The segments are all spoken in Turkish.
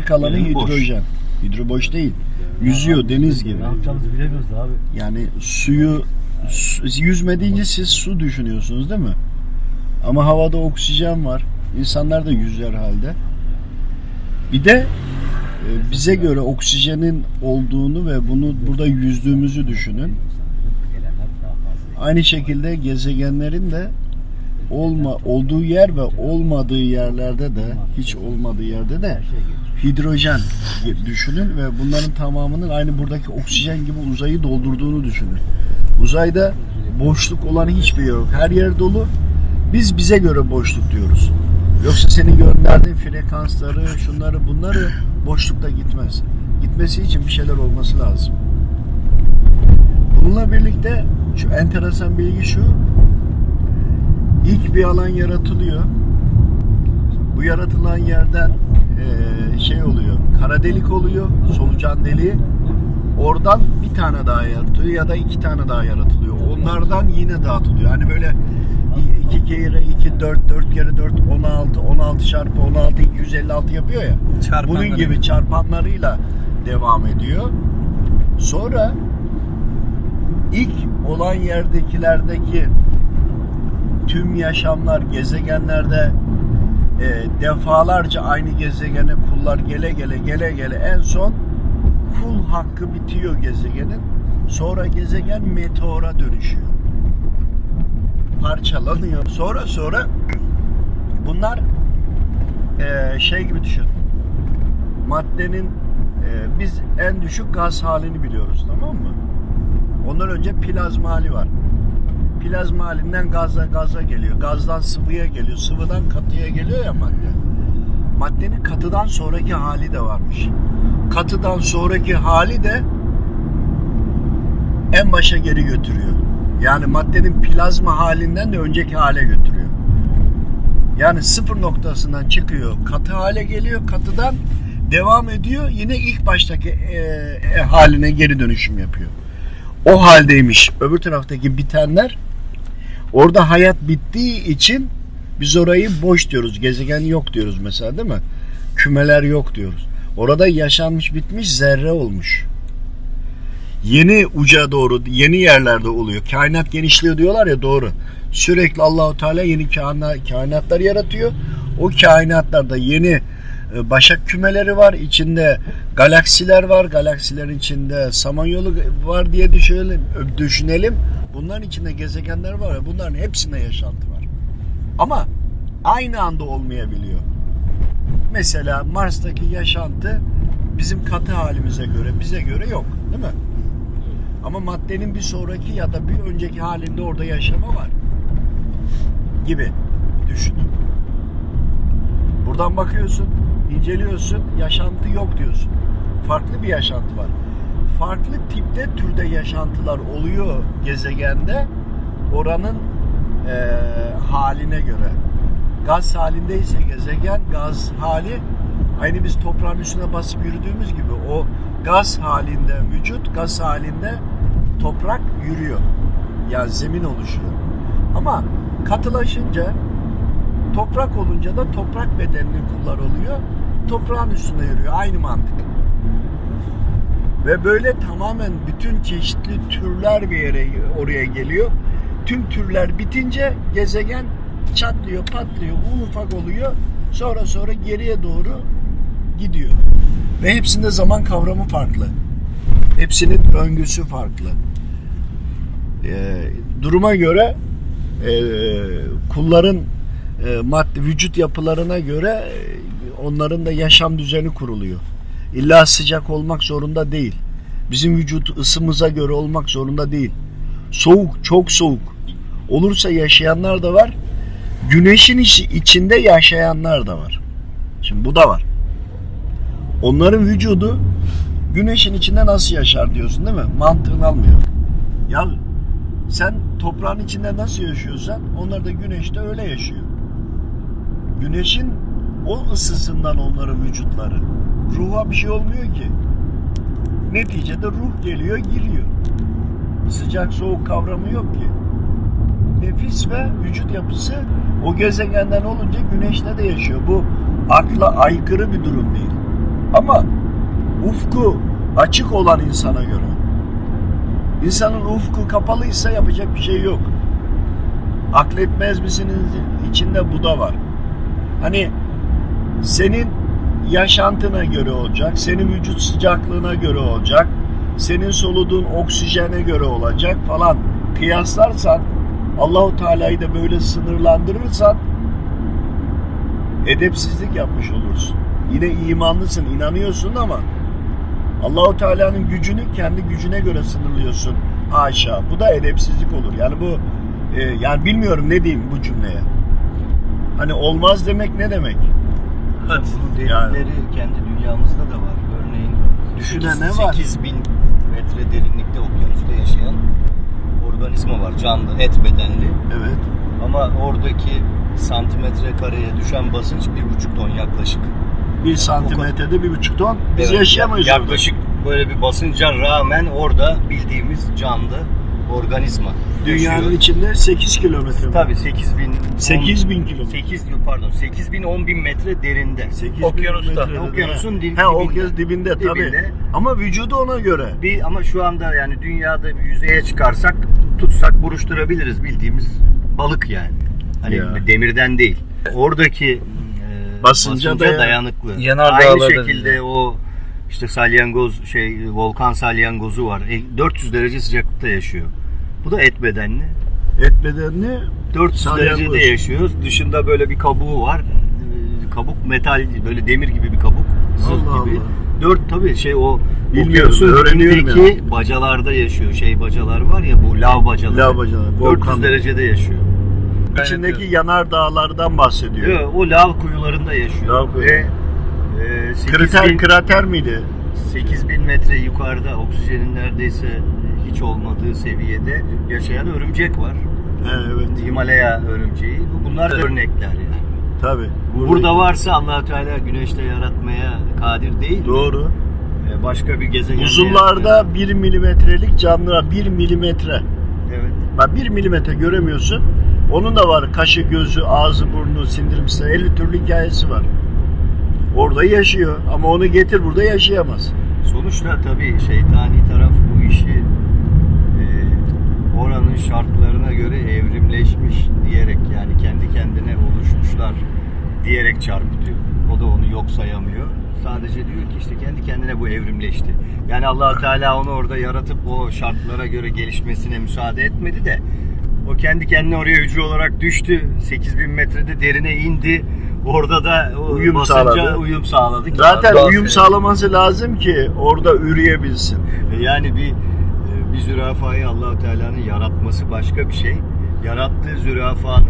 kalanı Yerin boş. hidrojen. Hidro boş değil. Yüzüyor deniz gibi. Ne yapacağımızı bilemiyoruz da abi. Yani suyu su, yüzme deyince siz su düşünüyorsunuz değil mi? Ama havada oksijen var. İnsanlar da yüzer halde. Bir de e, bize göre oksijenin olduğunu ve bunu burada yüzdüğümüzü düşünün. Aynı şekilde gezegenlerin de olma olduğu yer ve olmadığı yerlerde de hiç olmadığı yerde de hidrojen düşünün ve bunların tamamının aynı buradaki oksijen gibi uzayı doldurduğunu düşünün. Uzayda boşluk olan hiçbir yer yok. Her yer dolu. Biz bize göre boşluk diyoruz. Yoksa senin gönderdiğin frekansları, şunları, bunları boşlukta gitmez. Gitmesi için bir şeyler olması lazım. Bununla birlikte şu enteresan bilgi şu. İlk bir alan yaratılıyor. Bu yaratılan yerden şey oluyor. Kara delik oluyor. Solucan deliği. Oradan bir tane daha yaratılıyor ya da iki tane daha yaratılıyor. Onlardan yine dağıtılıyor. Hani böyle 2 kere 2 4 4 kere 4 16 16 çarpı 16 256 yapıyor ya. Bunun gibi çarpanlarıyla devam ediyor. Sonra ilk olan yerdekilerdeki tüm yaşamlar gezegenlerde e, defalarca aynı gezegene kullar gele gele gele gele en son kul hakkı bitiyor gezegenin. Sonra gezegen meteora dönüşüyor. Parçalanıyor. Sonra sonra bunlar e, şey gibi düşün. Maddenin e, biz en düşük gaz halini biliyoruz tamam mı? Ondan önce plazma hali var. Plazma halinden gaza gaza geliyor. Gazdan sıvıya geliyor. Sıvıdan katıya geliyor ya madde. Maddenin katıdan sonraki hali de varmış. Katıdan sonraki hali de en başa geri götürüyor. Yani maddenin plazma halinden de önceki hale götürüyor. Yani sıfır noktasından çıkıyor, katı hale geliyor, katıdan devam ediyor, yine ilk baştaki e, e, haline geri dönüşüm yapıyor. O haldeymiş. Öbür taraftaki bitenler orada hayat bittiği için biz orayı boş diyoruz. Gezegen yok diyoruz mesela değil mi? Kümeler yok diyoruz. Orada yaşanmış bitmiş zerre olmuş. Yeni uca doğru yeni yerlerde oluyor. Kainat genişliyor diyorlar ya doğru. Sürekli Allahu Teala yeni kainat, kainatlar yaratıyor. O kainatlarda yeni başak kümeleri var. İçinde galaksiler var. Galaksilerin içinde samanyolu var diye düşünelim. düşünelim. Bunların içinde gezegenler var. ya, Bunların hepsinde yaşantı var. Ama aynı anda olmayabiliyor. Mesela Mars'taki yaşantı bizim katı halimize göre, bize göre yok. Değil mi? Ama maddenin bir sonraki ya da bir önceki halinde orada yaşama var. Gibi düşünün. Buradan bakıyorsun, inceliyorsun, yaşantı yok diyorsun. Farklı bir yaşantı var. Farklı tipte türde yaşantılar oluyor gezegende oranın eee, haline göre. Gaz halindeyse gezegen gaz hali aynı biz toprağın üstüne basıp yürüdüğümüz gibi o gaz halinde vücut gaz halinde toprak yürüyor. Yani zemin oluşuyor. Ama katılaşınca toprak olunca da toprak bedenli kullar oluyor. Toprağın üstüne yürüyor. Aynı mantık. Ve böyle tamamen bütün çeşitli türler bir yere oraya geliyor. Tüm türler bitince gezegen çatlıyor, patlıyor, ufak oluyor. Sonra sonra geriye doğru gidiyor. Ve hepsinde zaman kavramı farklı. Hepsinin döngüsü farklı. Ee, duruma göre e, kulların e, madde vücut yapılarına göre onların da yaşam düzeni kuruluyor. İlla sıcak olmak zorunda değil. Bizim vücut ısımıza göre olmak zorunda değil. Soğuk, çok soğuk. Olursa yaşayanlar da var. Güneşin içi- içinde yaşayanlar da var. Şimdi bu da var. Onların vücudu güneşin içinde nasıl yaşar diyorsun değil mi? Mantığını almıyor. Ya sen toprağın içinde nasıl yaşıyorsan onlar da güneşte öyle yaşıyor. Güneşin o ısısından onların vücutları. Ruha bir şey olmuyor ki. Neticede ruh geliyor giriyor. Sıcak soğuk kavramı yok ki. Nefis ve vücut yapısı o gezegenden olunca güneşte de yaşıyor. Bu akla aykırı bir durum değil. Ama ufku açık olan insana göre. İnsanın ufku kapalıysa yapacak bir şey yok. Akletmez misiniz içinde bu da var. Hani senin yaşantına göre olacak, senin vücut sıcaklığına göre olacak, senin soluduğun oksijene göre olacak falan kıyaslarsan Allahu Teala'yı da böyle sınırlandırırsan edepsizlik yapmış olursun. Yine imanlısın, inanıyorsun ama Allahu Teala'nın gücünü kendi gücüne göre sınırlıyorsun. Haşa. Bu da edepsizlik olur. Yani bu e, yani bilmiyorum ne diyeyim bu cümleye. Hani olmaz demek ne demek? Evet. Bunun Yani. delilleri kendi dünyamızda da var. Örneğin Düşüne ne var? 8000 metre derinlikte okyanusta yaşayan organizma var. Canlı, et bedenli. Evet. Ama oradaki santimetre kareye düşen basınç bir buçuk ton yaklaşık. Bir santimetrede bir buçuk ton. Biz Evet, yaşayamayız ya- orada. Yaklaşık böyle bir basınca rağmen orada bildiğimiz canlı organizma. Dünyanın yaşıyor. içinde 8 kilometre. mi? Tabii 8000 8000 kilometre. 8 pardon 8000 10000 metre derinde. 8 Okyanusta. kilometrede. Okyanusun dib- He, dibinde. okyanus dibinde tabii. Dibinde. Ama vücudu ona göre. Bir ama şu anda yani dünyada bir yüzeye çıkarsak tutsak buruşturabiliriz bildiğimiz balık yani. Hani Ya. demirden değil. Oradaki e, Basınca basınca, dayan- dayanıklı. Yanar Aynı şekilde bile. o işte salyangoz şey volkan salyangozu var. E, 400 derece sıcaklıkta yaşıyor. Bu da et bedenli. Et bedenli 400 Salyangoz. derecede yaşıyoruz. Dışında böyle bir kabuğu var. E, Kabuk metal böyle demir gibi bir kabuk. Zırh Allah gibi. Allah. Dört tabii şey o Bilmiyorum, okyanusun öğreniyorum dibindeki bacalarda yaşıyor. Şey bacalar var ya bu lav bacaları. Lav bacaları, 400 volkan. derecede yaşıyor. içindeki yanar dağlardan bahsediyor. Evet, o lav kuyularında yaşıyor. Lav kuyu. Ve e, 8000 Kriter, krater miydi? 8000 metre yukarıda oksijenin neredeyse hiç olmadığı seviyede yaşayan örümcek var. Evet. Himalaya örümceği. Bunlar örnekler yani. Tabii. Burada varsa Allah Teala güneşte yaratmaya kadir değil. mi? Doğru. Ee, Başka bir gezegende Uzunlarda yaratmaya- 1 milimetrelik canlılar 1 milimetre. Evet. Bak 1 milimetre göremiyorsun. Onun da var kaşı, gözü, ağzı, burnu, sindirim sistemi 50 türlü hikayesi var. Orada yaşıyor ama onu getir burada yaşayamaz. Sonuçta tabii şeytani taraf bu işi e, oranın şartlarına göre evrimleşmiş diyerek yani kendi kendine oluşmuşlar diyerek çarpıtıyor. O da onu yok sayamıyor. Sadece diyor ki işte kendi kendine bu evrimleşti. Yani allah Teala onu orada yaratıp o şartlara göre gelişmesine müsaade etmedi de o kendi kendine oraya hücre olarak düştü. 8000 metrede derine indi. Orada da Uyum basınca sağladı. uyum sağladı. Zaten uyum sağlaması lazım ki orada üreyebilsin. E Yani bir bir zürafayı Allahu Teala'nın yaratması başka bir şey. Yarattığı zürafanın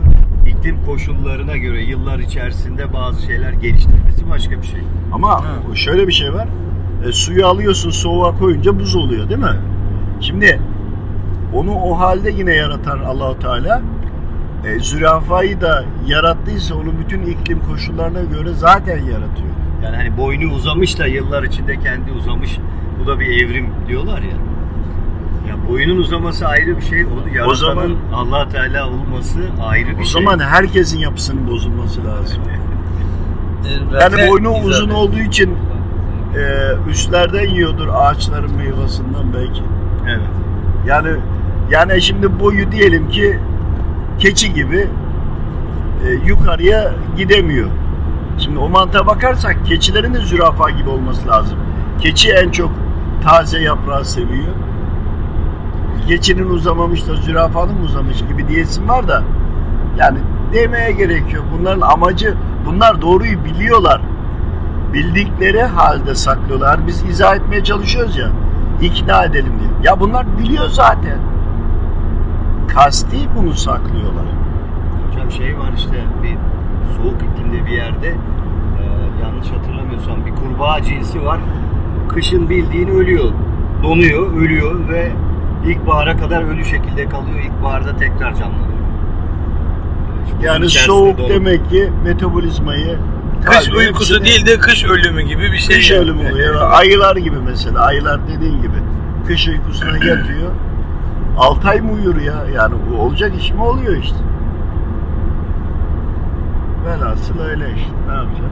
iklim koşullarına göre yıllar içerisinde bazı şeyler geliştirmesi başka bir şey. Ama şöyle bir şey var. E, suyu alıyorsun soğuğa koyunca buz oluyor değil mi? Şimdi onu o halde yine yaratan Allahu Teala e, zürafayı da yarattıysa onu bütün iklim koşullarına göre zaten yaratıyor. Yani hani boynu uzamış da yıllar içinde kendi uzamış. Bu da bir evrim diyorlar ya. Ya boyunun uzaması ayrı bir şey. Onu yaratanın zaman- Allah Teala olması ayrı bir O şey. zaman herkesin yapısının bozulması lazım. Ee, Yani boynu uzun olduğu için e, üstlerden yiyordur ağaçların meyvasından belki. Evet. Yani yani şimdi boyu diyelim ki keçi gibi e, yukarıya gidemiyor. Şimdi o mantığa bakarsak keçilerin de zürafa gibi olması lazım. Keçi en çok taze yaprağı seviyor. Keçinin uzamamış da zürafanın uzamış gibi diyesim var da yani demeye gerek yok. Bunların amacı bunlar doğruyu biliyorlar. Bildikleri halde saklıyorlar. Biz izah etmeye çalışıyoruz ya. ikna edelim diye. Ya bunlar biliyor zaten. Kasti bunu saklıyorlar. Hocam şey var işte bir soğuk iklimde bir yerde e, yanlış hatırlamıyorsam bir kurbağa cinsi var. Kışın bildiğin ölüyor. Donuyor, ölüyor ve ilkbahara kadar ölü şekilde kalıyor. İlkbaharda tekrar canlanıyor. Buzun Yani soğuk donup- demek ki metabolizmayı Kış kalbi uykusu hepsini- değil de kış ölümü gibi bir şey. Kış yani. ölümü oluyor. Ayılar gibi mesela. Ayılar dediğin gibi. Kış uykusuna yatıyor. 6 ay mı uyur ya? Yani olacak iş mi oluyor işte. Velhasıl öyle işte. Ne yapacak?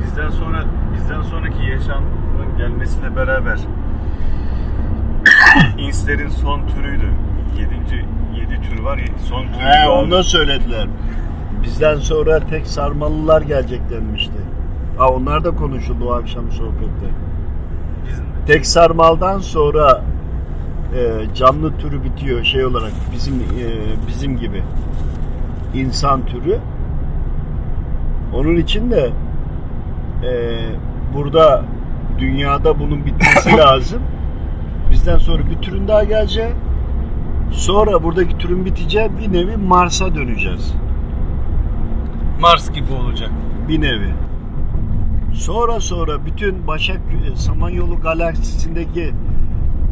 Bizden sonra bizden sonraki akşamın gelmesiyle beraber inslerin son türüydü. Yedinci, yedi tür var ya son türü. He, onu da söylediler. Bizden sonra tek sarmalılar gelecek denmişti. Ha, onlar da konuşuldu o akşam sohbette. Bizim Tek sarmaldan sonra e, canlı türü bitiyor şey olarak bizim e, bizim gibi insan türü. Onun için de e, burada dünyada bunun bitmesi lazım. Bizden sonra bir türün daha gelecek. Sonra buradaki türün biteceği bir nevi Mars'a döneceğiz. Mars gibi olacak. Bir nevi. Sonra sonra bütün Başak Samanyolu galaksisindeki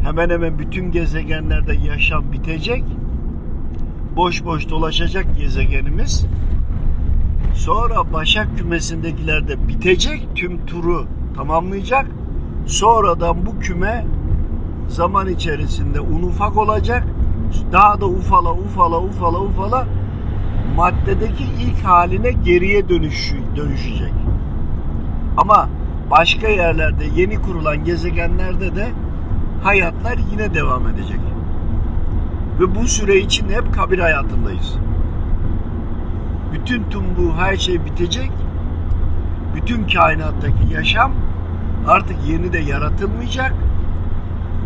hemen hemen bütün gezegenlerde yaşam bitecek. Boş boş dolaşacak gezegenimiz. Sonra Başak kümesindekilerde bitecek. Tüm turu tamamlayacak. Sonradan bu küme zaman içerisinde un ufak olacak. Daha da ufala ufala ufala ufala maddedeki ilk haline geriye dönüş, dönüşecek. Ama başka yerlerde yeni kurulan gezegenlerde de hayatlar yine devam edecek. Ve bu süre içinde hep kabir hayatındayız. Bütün tüm bu her şey bitecek. Bütün kainattaki yaşam artık yeni de yaratılmayacak.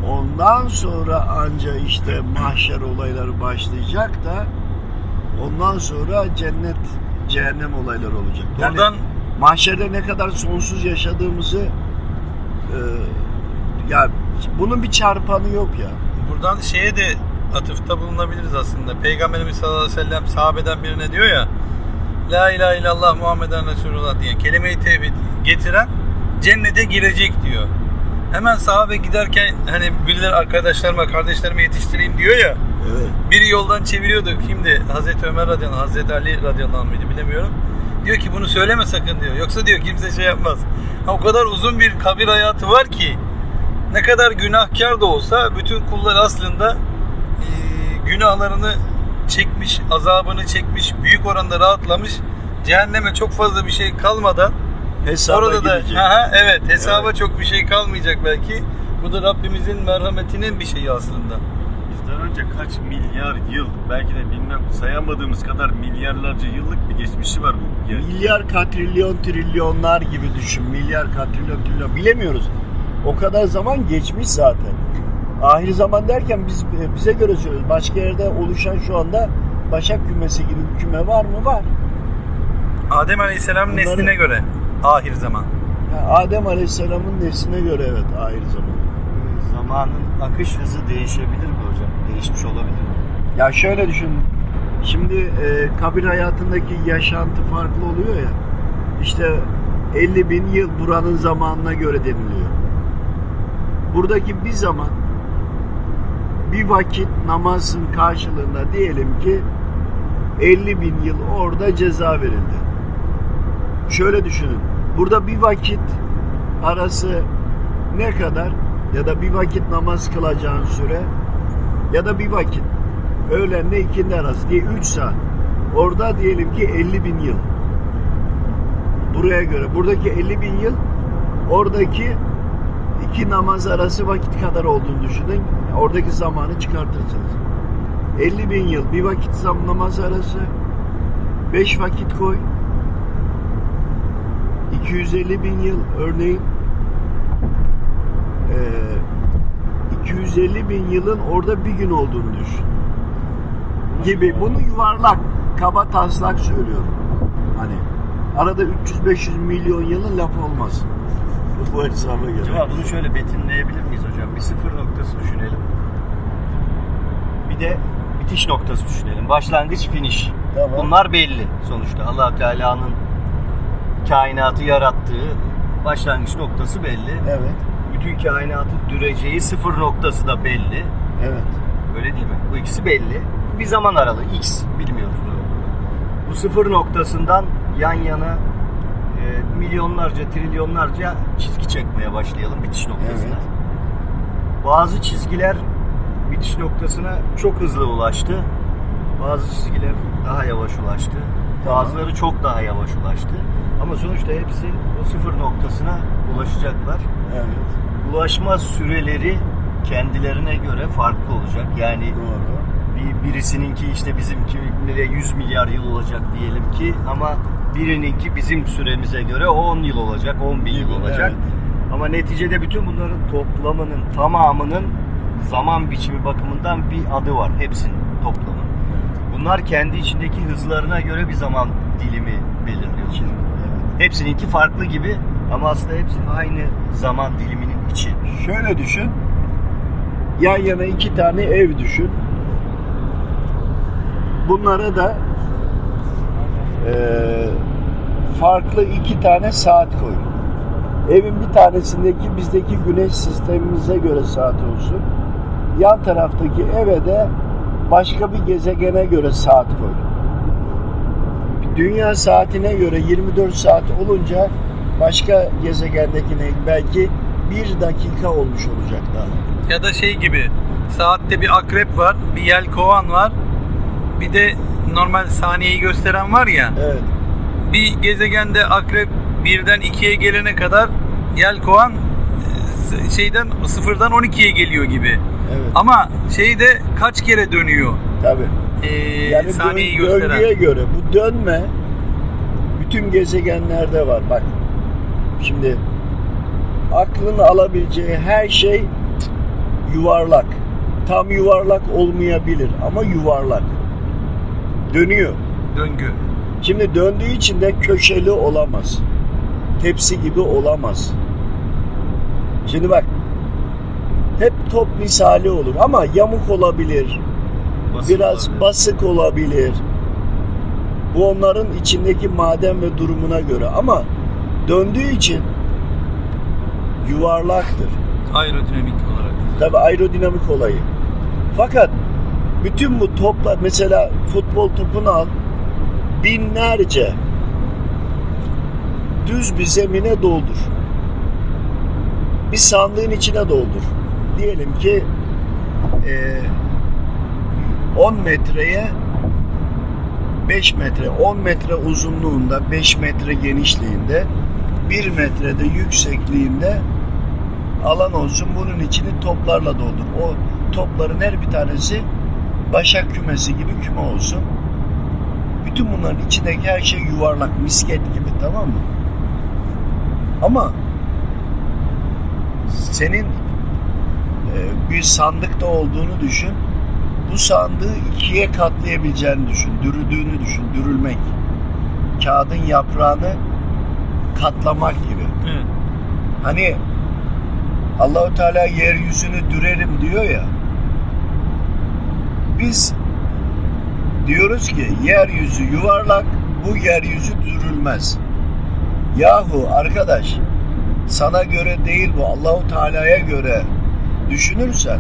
Ondan sonra anca işte mahşer olayları başlayacak da ondan sonra cennet cehennem olayları olacak. Yani Buradan mahşerde ne kadar sonsuz yaşadığımızı e, ya bunun bir çarpanı yok ya. buradan şeye de atıfta bulunabiliriz aslında. Peygamberimiz sallallahu aleyhi ve sellem sahabeden birine diyor ya La ilahe illallah Muhammeden Resulullah diye kelime-i tevhid getiren cennete girecek diyor. Hemen sahabe giderken hani birileri arkadaşlarıma, kardeşlerime yetiştireyim diyor ya. Evet. Biri yoldan çeviriyordu. Kimdi? Hazreti Ömer radıyallahu anh, Hazreti Ali radıyallahu anh mıydı bilemiyorum. Diyor ki bunu söyleme sakın diyor. Yoksa diyor kimse şey yapmaz. Ha, o kadar uzun bir kabir hayatı var ki ne kadar günahkar da olsa bütün kullar aslında e, günahlarını çekmiş, azabını çekmiş, büyük oranda rahatlamış. Cehenneme çok fazla bir şey kalmadan Hesaba orada da gidecek. Aha, evet hesaba Evet. çok bir şey kalmayacak belki. Bu da Rabbimizin merhametinin bir şeyi aslında. Bizden önce kaç milyar yıl belki de bilmem sayamadığımız kadar milyarlarca yıllık bir geçmişi var bu yer. Milyar katrilyon trilyonlar gibi düşün. Milyar katrilyon trilyon bilemiyoruz. O kadar zaman geçmiş zaten. Ahir zaman derken biz bize göre söylüyoruz. Başka yerde oluşan şu anda Başak kümesi gibi bir küme var mı? Var. Adem Aleyhisselam'ın Bunları- nesline göre ahir zaman. Ha, Adem Aleyhisselam'ın nesline göre evet ahir zaman. Zamanın akış hızı değişebilir mi hocam? Değişmiş olabilir mi? Ya şöyle düşün. Şimdi e, kabir hayatındaki yaşantı farklı oluyor ya. İşte 50 bin yıl buranın zamanına göre deniliyor. Buradaki bir zaman bir vakit namazın karşılığında diyelim ki 50 bin yıl orada ceza verildi. Şöyle düşünün. Burada bir vakit arası ne kadar ya da bir vakit namaz kılacağın süre ya da bir vakit öğlenle ikindi arası diye 3 saat. Orada diyelim ki 50 bin yıl. Buraya göre. Buradaki 50 bin yıl oradaki iki namaz arası vakit kadar olduğunu düşünün. Oradaki zamanı çıkartırsınız. 50 bin yıl bir vakit zam namaz arası 5 vakit koy 250 bin yıl örneğin eee 250 bin yılın orada bir gün olduğunu düşün. Gibi. Bunu yuvarlak, kaba taslak söylüyorum. Hani arada 300-500 milyon yılın lafı olmaz. Bu hesaba göre. Acaba bunu şöyle betimleyebilir miyiz hocam? Bir sıfır noktası düşünelim. Bir de bitiş noktası düşünelim. Başlangıç, finish. Tamam. Bunlar belli sonuçta. allah Teala'nın kainatı yarattığı başlangıç noktası belli. Evet. Bütün kainatı düreceği sıfır noktası da belli. Evet. Öyle değil mi? Bu ikisi belli. Bir zaman aralığı X bilmiyoruz ne olduğunu. Bu sıfır noktasından yan yana e, milyonlarca, trilyonlarca çizgi çekmeye başlayalım bitiş noktasına. Evet. Bazı çizgiler bitiş noktasına çok hızlı ulaştı. Bazı çizgiler daha yavaş ulaştı. Bazıları çok daha yavaş ulaştı. Ama sonuçta hepsi o sıfır noktasına ulaşacaklar. Evet. Ulaşma süreleri kendilerine göre farklı olacak. Yani Doğru. bir, birisininki işte bizimki 100 milyar yıl olacak diyelim ki ama birininki bizim süremize göre 10 yıl olacak, 10 bin yıl olacak. evet. Ama neticede bütün bunların toplamının tamamının zaman biçimi bakımından bir adı var. Hepsinin toplamı. Bunlar kendi içindeki hızlarına göre bir zaman dilimi belirliyor. Hepsininki farklı gibi ama aslında hepsi aynı zaman diliminin içi. Şöyle düşün. Yan yana iki tane ev düşün. Bunlara da eee, farklı iki tane saat koy. Evin bir tanesindeki bizdeki güneş sistemimize göre saat olsun. Yan taraftaki eve de başka bir gezegene göre saat koy. Dünya saatine göre 24 saat olunca başka gezegendekine belki bir dakika olmuş olacak daha. Ya da şey gibi saatte bir akrep var, bir yelkovan var. Bir de normal saniyeyi gösteren var ya. Evet. Bir gezegende akrep birden ikiye gelene kadar yelkovan e, şeyden sıfırdan 12'ye geliyor gibi. Evet. Ama şeyde kaç kere dönüyor Tabii. E, Yani saniyeyi dön- gösteren. döngüye göre bu dönme bütün gezegenlerde var. Bak şimdi aklın alabileceği her şey yuvarlak. Tam yuvarlak olmayabilir ama yuvarlak. Dönüyor. Döngü. Şimdi döndüğü için de köşeli olamaz. Tepsi gibi olamaz. Şimdi bak hep top misali olur ama yamuk olabilir. Biraz olabilir. basık olabilir. Bu onların içindeki maden ve durumuna göre ama döndüğü için yuvarlaktır. Aerodinamik olarak. Tabi aerodinamik olayı. Fakat bütün bu toplar mesela futbol topunu al binlerce düz bir zemine doldur. Bir sandığın içine doldur. Diyelim ki eee, 10 metreye 5 metre 10 metre uzunluğunda 5 metre genişliğinde 1 metrede yüksekliğinde alan olsun. Bunun içini toplarla doldur. O topların her bir tanesi başak kümesi gibi küme olsun. Bütün bunların içindeki her şey yuvarlak, misket gibi tamam mı? Ama senin e, bir sandıkta olduğunu düşün. Bu sandığı ikiye katlayabileceğini düşün. Dürüdüğünü düşün. Dürülmek. Kağıdın yaprağını katlamak gibi. Evet. Hani Allahu Teala yeryüzünü dürerim diyor ya. Biz diyoruz ki yeryüzü yuvarlak, bu yeryüzü dürülmez. Yahu arkadaş, sana göre değil bu Allahu Teala'ya göre düşünürsen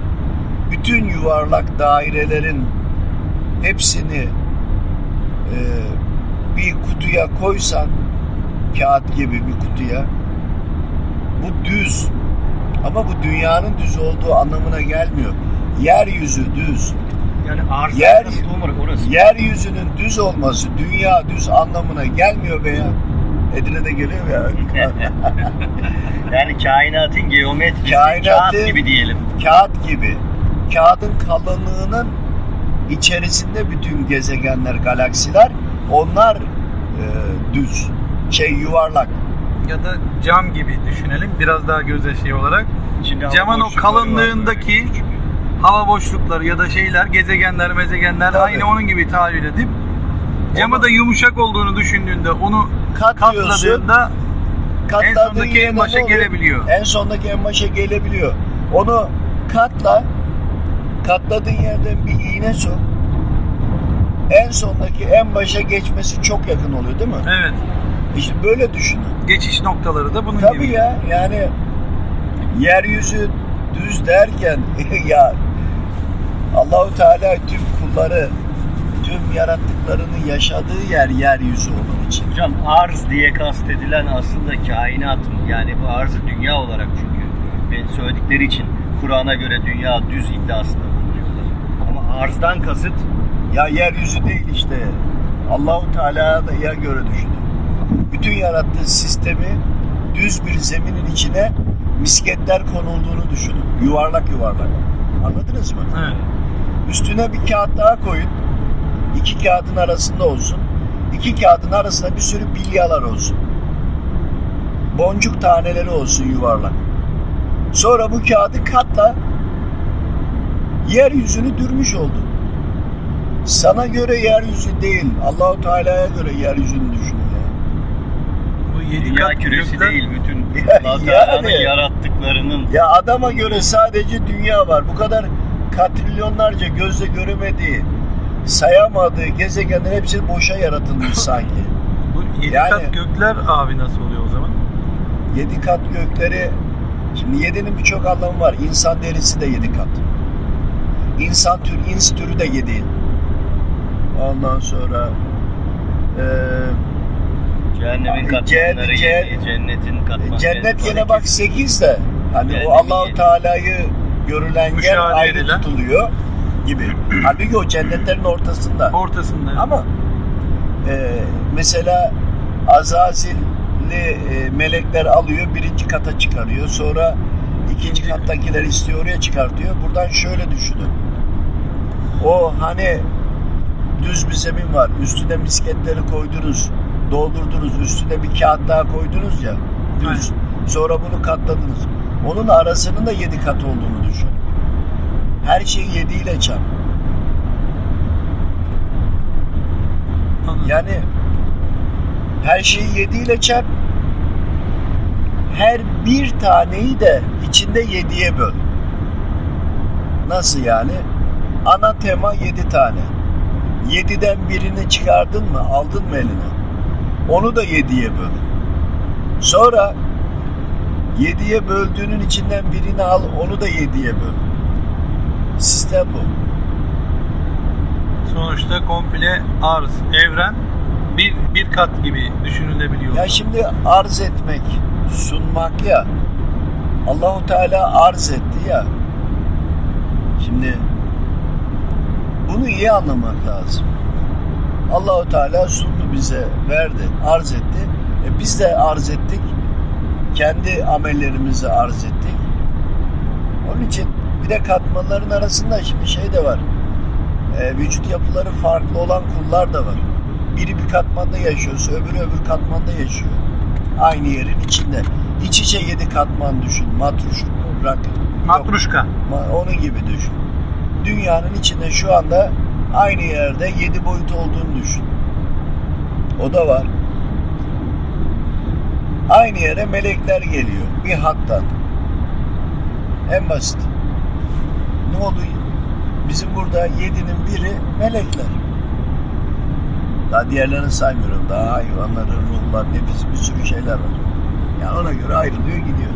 bütün yuvarlak dairelerin hepsini e, bir kutuya koysan kağıt gibi bir kutuya bu düz ama bu dünyanın düz olduğu anlamına gelmiyor. Yeryüzü düz. Yani arz Yer- orası. Yeryüzünün düz olması dünya düz anlamına gelmiyor be ya. Edirne'de geliyor ya. Yani kainatın geometrisi Kainatı- kağıt gibi diyelim. Kağıt gibi. Kağıdın kalınlığının içerisinde bütün gezegenler, galaksiler onlar e, düz. Şey yuvarlak. Ya da cam gibi düşünelim biraz daha göze şey olarak. Hava Camın o var kalınlığındaki hava boşlukları ya da şeyler, gezegenler, mezegenler Tabii. aynı onun gibi tahayyül edip camı Onu- da yumuşak olduğunu düşündüğünde onu katladığında Katladığın En sondaki en başa oluyor? gelebiliyor. En sondaki en başa gelebiliyor. Onu katla. Katladığın yerden bir iğne sok. En sondaki en başa geçmesi çok yakın oluyor değil mi? evet İşte böyle düşünün. geçiş noktaları da bunun Tabii gibi. ya yani yeryüzü düz derken ya Allahu Teala tüm kulları tüm yarattıklarını yaşadığı yer yeryüzü onun için. Hocam arz diye kastedilen aslında kainat mı? Yani bu arzı dünya olarak çünkü ben söyledikleri için Kur'an'a göre dünya düz iddiasında arzdan kasıt Ya yeryüzü değil işte. Allahu Teala'ya göre düşünün. Bütün yarattığı sistemi düz bir zeminin içine misketler konulduğunu düşünün. Yuvarlak yuvarlak. Anladınız mı? Evet. Üstüne bir kağıt daha koyun. İki kağıdın arasında olsun. İki kağıdın arasında bir sürü bilyalar olsun. Boncuk taneleri olsun yuvarlak. Sonra bu kağıdı katla yeryüzünü dürmüş oldun. Sana göre yeryüzü değil, Allahu Teala'ya göre yeryüzünü düşün. Bu yedi Dünya kat küresi gökler- değil bütün Ya- Allah Teala'nın yani. yarattıklarının Ya adama göre sadece dünya var. Bu kadar katrilyonlarca gözle göremediği, sayamadığı gezegenlerin hepsi boşa yaratılmış sanki. Bu yedi Yani- kat gökler abi nasıl oluyor o zaman? Yedi kat gökleri, şimdi yedinin birçok anlamı var. İnsan derisi de yedi kat. İnsan tür, ins türü de yedi. Ondan sonra eee cehennemin Ce- katmanları ce- yedi, cennetin katmanları cennet yedi. gene bak sekiz de. Hani Yani o Allahu. Teala'yı görülen yer ayrı edilen. tutuluyor gibi. Halbuki o cennetlerin ortasında. Ortasında. Ama e, mesela Azazil'i e, melekler alıyor birinci kata çıkarıyor. Sonra ikinci kattakiler istiyor oraya çıkartıyor. Buradan şöyle düşünün. O hani düz bir zemin var. Üstüne misketleri koydunuz. Doldurdunuz. Üstüne bir kağıt daha koydunuz ya. Düz. Sonra bunu katladınız. Onun arasının da yedi kat olduğunu düşün. Her şeyi yediyle çarp. Yani her şeyi yediyle çarp. Her bir taneyi de içinde yediye böl. Nasıl yani? Ana tema yedi tane. Yediden birini çıkardın mı, aldın mı eline? Onu da yediye böl. Sonra yediye böldüğünün içinden birini al, onu da yediye böl. Sistem bu. Sonuçta komple arz, evren bir bir kat gibi düşünülebiliyor. Ya şimdi arz etmek, sunmak ya. Allahu Teala arz etti ya. Şimdi bunu iyi anlamak lazım. Allahu Teala sundu bize, verdi, arz etti. E biz de arz ettik. Kendi amellerimizi arz ettik. Onun için bir de katmanların arasında şimdi şey de var. E, vücut yapıları farklı olan kullar da var. Biri bir katmanda yaşıyorsa öbürü öbür katmanda yaşıyor. Aynı yerin içinde. İç içe yedi katman düşün. Matruşka. Ma- Onun gibi düşün. Dünyanın içinde şu anda aynı yerde yedi boyut olduğunu düşün. O da var. Aynı yere melekler geliyor. Bir hattan. En basit. Ne oldu? Bizim burada yedinin biri melekler. Daha diğerlerini saymıyorum. Daha hayvanları, ruhlar, nefis bir sürü şeyler var. Yani ona göre ayrılıyor gidiyor.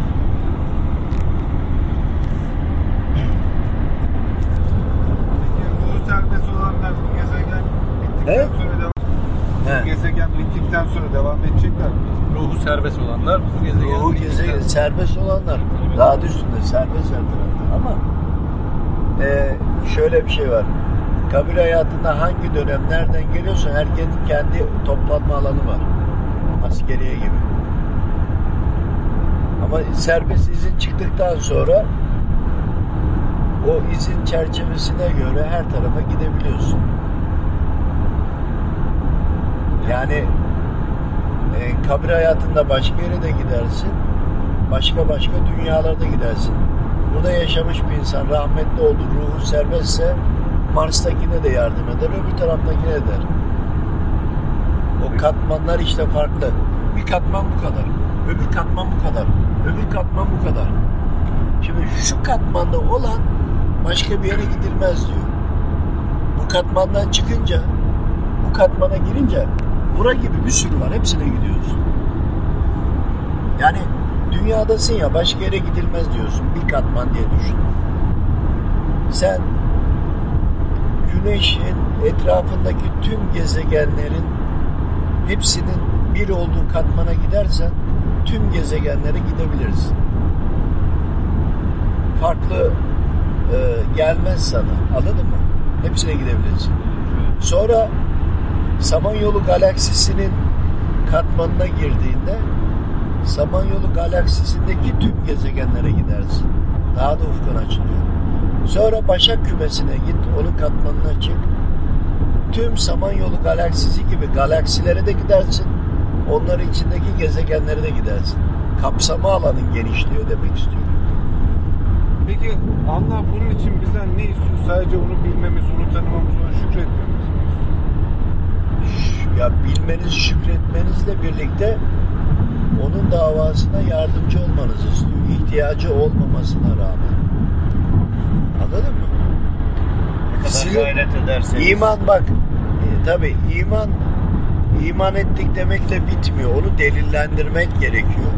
Ruhu bu gezegen bittikten Evet. sonra devam, He. bu gezegen bittikten sonra devam edecekler mi? Ruhu serbest olanlar bu gezegen. Ruhu gezegen serbest olanlar daha üstünde serbest her tarafta. Ama e, şöyle bir şey var. Kabir hayatında hangi dönem nereden geliyorsa herkesin kendi toplanma alanı var. Askeriye gibi. Ama serbest izin çıktıktan sonra o izin çerçevesine göre her tarafa gidebiliyorsun. Yani e, kabir hayatında başka yere de gidersin. Başka başka dünyalarda gidersin. Burada yaşamış bir insan rahmetli oldu, ruhu serbestse Mars'takine de yardım eder, öbür taraftakine eder. O katmanlar işte farklı. Bir katman bu kadar, öbür katman bu kadar, öbür katman bu kadar. Şimdi şu katmanda olan başka bir yere gidilmez diyor. Bu katmandan çıkınca, bu katmana girince bura gibi bir sürü var. Hepsine gidiyoruz. Yani dünyadasın ya başka yere gidilmez diyorsun. Bir katman diye düşün. Sen güneşin etrafındaki tüm gezegenlerin hepsinin bir olduğu katmana gidersen tüm gezegenlere gidebilirsin. Farklı e, gelmez sana. Anladın mı? Hepsine gidebilirsin. Sonra Samanyolu galaksisinin katmanına girdiğinde Samanyolu galaksisindeki tüm gezegenlere gidersin. Daha da ufkun açılıyor. Sonra Başak kümesine git, onun katmanına çık. Tüm Samanyolu galaksisi gibi galaksilere de gidersin. Onların içindeki gezegenlere de gidersin. Kapsama alanın genişliyor demek istiyorum. Peki Allah bunun için bizden ne istiyor? Sadece onu bilmemiz, onu tanımamız, onu şükretmemiz mi istiyor? ya bilmeniz, şükretmenizle birlikte onun davasına yardımcı olmanızı istiyor. İhtiyacı olmamasına rağmen. Anladın mı? Ne kadar Sizin- gayret ederseniz. İman bak, e, tabi iman iman ettik demekle bitmiyor. Onu delillendirmek gerekiyor.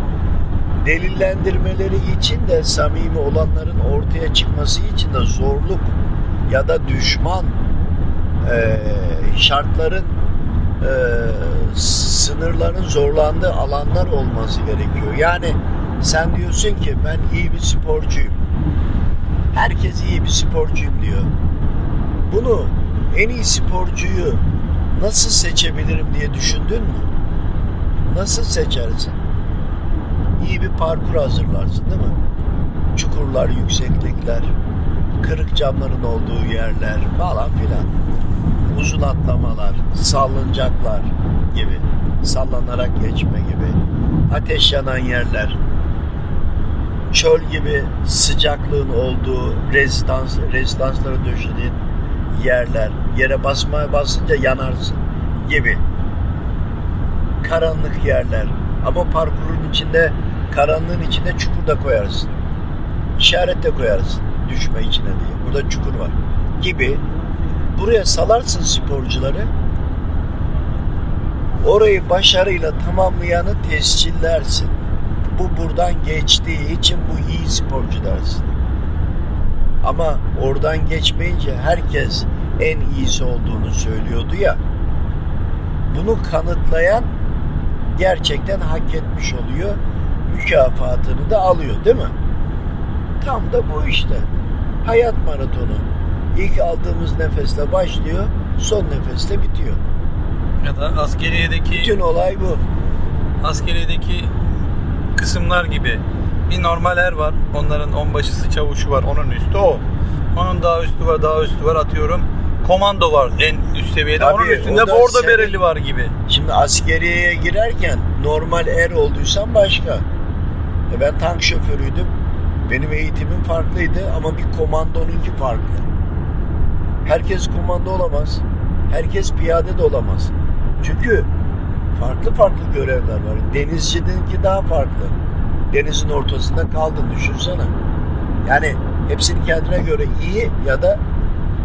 Delillendirmeleri için de samimi olanların ortaya çıkması için de zorluk ya da düşman e, şartların e, sınırların zorlandığı alanlar olması gerekiyor. Yani sen diyorsun ki ben iyi bir sporcuyum. Herkes iyi bir sporcuyum diyor. Bunu en iyi sporcuyu nasıl seçebilirim diye düşündün mü? Nasıl seçersin? İyi bir parkur hazırlarsın değil mi? Çukurlar, yükseklikler, kırık camların olduğu yerler falan filan. Uzun atlamalar, sallıncaklar gibi. Sallanarak geçme gibi. Ateş yanan yerler. Çöl gibi sıcaklığın olduğu rezidans, rezidanslara döşediğin yerler. Yere basmaya basınca yanarsın gibi. Karanlık yerler. Ama parkurun içinde, karanlığın içinde çukur da koyarsın. İşaret de koyarsın düşme içine diye. Burada çukur var. Gibi. Buraya salarsın sporcuları. Orayı başarıyla tamamlayanı tescillersin. Bu buradan geçtiği için bu iyi sporcu dersin. Ama oradan geçmeyince herkes en iyisi olduğunu söylüyordu ya. Bunu kanıtlayan gerçekten hak etmiş oluyor. Mükafatını da alıyor değil mi? Tam da bu işte. Hayat maratonu. İlk aldığımız nefesle başlıyor, son nefesle bitiyor. Ya da askeriyedeki Bütün olay bu. askeriyedeki kısımlar gibi bir normal er var. Onların onbaşısı çavuşu var. Onun üstü o. Onun daha üstü var, daha üstü var atıyorum. Komando var en üst seviyede. Tabii, Onun üstünde bordo senin- bereli var gibi. Şimdi askeriyeye girerken normal er olduysan başka. E ben tank şoförüydüm. Benim eğitimim farklıydı ama bir komandonunki farklı. Herkes komando olamaz. Herkes piyade de olamaz. Çünkü farklı farklı görevler var. Denizcininki daha farklı. Denizin ortasında kaldın düşünsene. Yani hepsinin kendine göre iyi ya da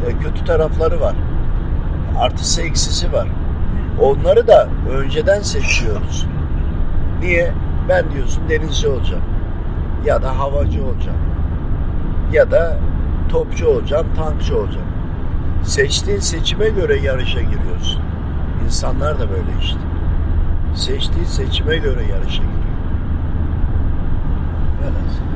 e, kötü tarafları var. Artısı eksisi var. Onları da önceden seçiyoruz. Niye? Ben diyorsun denizci olacağım. Ya da havacı olacağım. Ya da topçu olacağım, tankçı olacağım. Seçtiğin seçime göre yarışa giriyorsun. İnsanlar da böyle işte. Seçtiği seçime göre yarışa giriyor. Velhasıl.